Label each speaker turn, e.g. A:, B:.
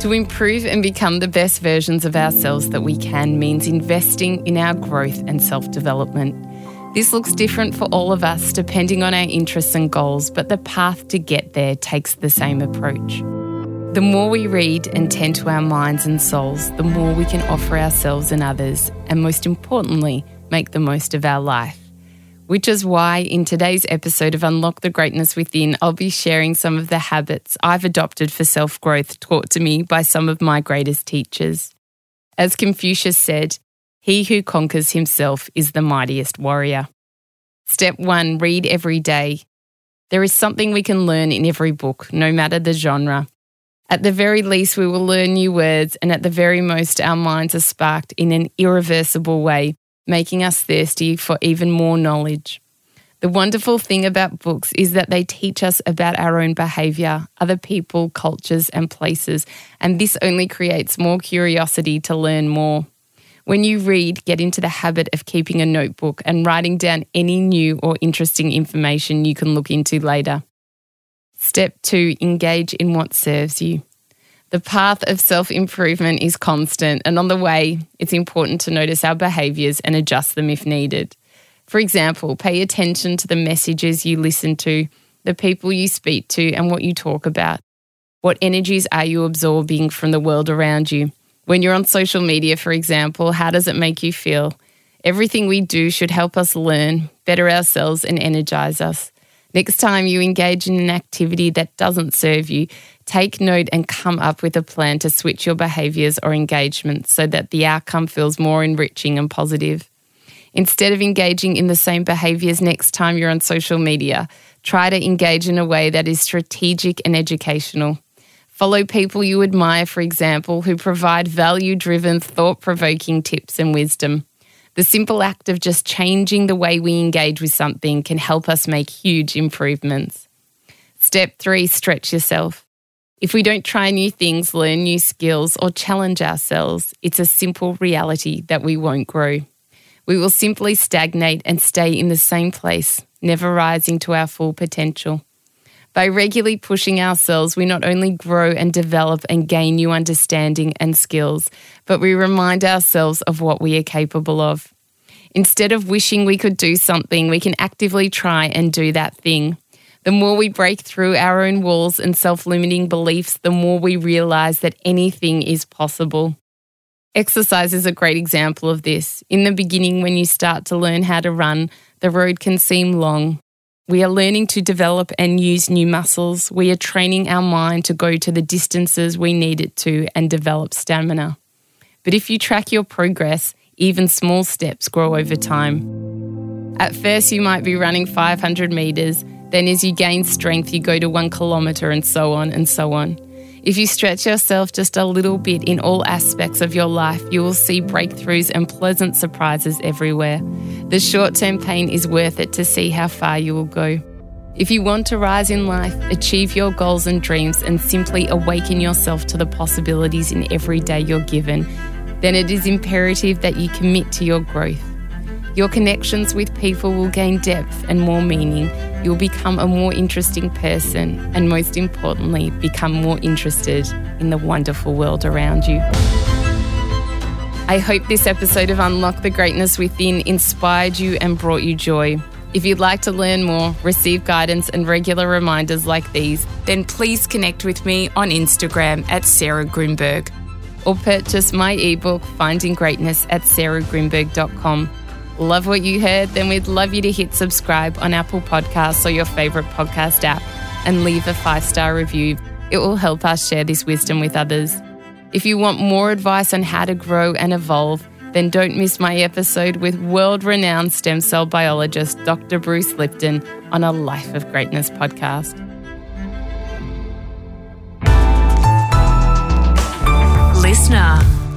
A: To improve and become the best versions of ourselves that we can means investing in our growth and self development. This looks different for all of us depending on our interests and goals, but the path to get there takes the same approach. The more we read and tend to our minds and souls, the more we can offer ourselves and others, and most importantly, make the most of our life. Which is why in today's episode of Unlock the Greatness Within, I'll be sharing some of the habits I've adopted for self growth taught to me by some of my greatest teachers. As Confucius said, he who conquers himself is the mightiest warrior. Step one read every day. There is something we can learn in every book, no matter the genre. At the very least, we will learn new words, and at the very most, our minds are sparked in an irreversible way making us thirsty for even more knowledge. The wonderful thing about books is that they teach us about our own behaviour, other people, cultures, and places, and this only creates more curiosity to learn more. When you read, get into the habit of keeping a notebook and writing down any new or interesting information you can look into later. Step two engage in what serves you. The path of self improvement is constant, and on the way, it's important to notice our behaviours and adjust them if needed. For example, pay attention to the messages you listen to, the people you speak to, and what you talk about. What energies are you absorbing from the world around you? When you're on social media, for example, how does it make you feel? Everything we do should help us learn, better ourselves, and energize us. Next time you engage in an activity that doesn't serve you, take note and come up with a plan to switch your behaviours or engagements so that the outcome feels more enriching and positive. Instead of engaging in the same behaviours next time you're on social media, try to engage in a way that is strategic and educational. Follow people you admire, for example, who provide value driven, thought provoking tips and wisdom. The simple act of just changing the way we engage with something can help us make huge improvements. Step three stretch yourself. If we don't try new things, learn new skills, or challenge ourselves, it's a simple reality that we won't grow. We will simply stagnate and stay in the same place, never rising to our full potential. By regularly pushing ourselves, we not only grow and develop and gain new understanding and skills, but we remind ourselves of what we are capable of. Instead of wishing we could do something, we can actively try and do that thing. The more we break through our own walls and self limiting beliefs, the more we realize that anything is possible. Exercise is a great example of this. In the beginning, when you start to learn how to run, the road can seem long. We are learning to develop and use new muscles. We are training our mind to go to the distances we need it to and develop stamina. But if you track your progress, even small steps grow over time. At first, you might be running 500 metres, then, as you gain strength, you go to one kilometre and so on and so on. If you stretch yourself just a little bit in all aspects of your life, you will see breakthroughs and pleasant surprises everywhere. The short term pain is worth it to see how far you will go. If you want to rise in life, achieve your goals and dreams, and simply awaken yourself to the possibilities in every day you're given, then it is imperative that you commit to your growth. Your connections with people will gain depth and more meaning. You'll become a more interesting person, and most importantly, become more interested in the wonderful world around you. I hope this episode of Unlock the Greatness Within inspired you and brought you joy. If you'd like to learn more, receive guidance, and regular reminders like these, then please connect with me on Instagram at Sarah Grynberg or purchase my ebook, Finding Greatness, at sarahgrynberg.com love what you heard, then we'd love you to hit subscribe on Apple Podcasts or your favorite podcast app and leave a five star review. It will help us share this wisdom with others. If you want more advice on how to grow and evolve, then don't miss my episode with world renowned stem cell biologist Dr. Bruce Lipton on a Life of Greatness podcast. Listener.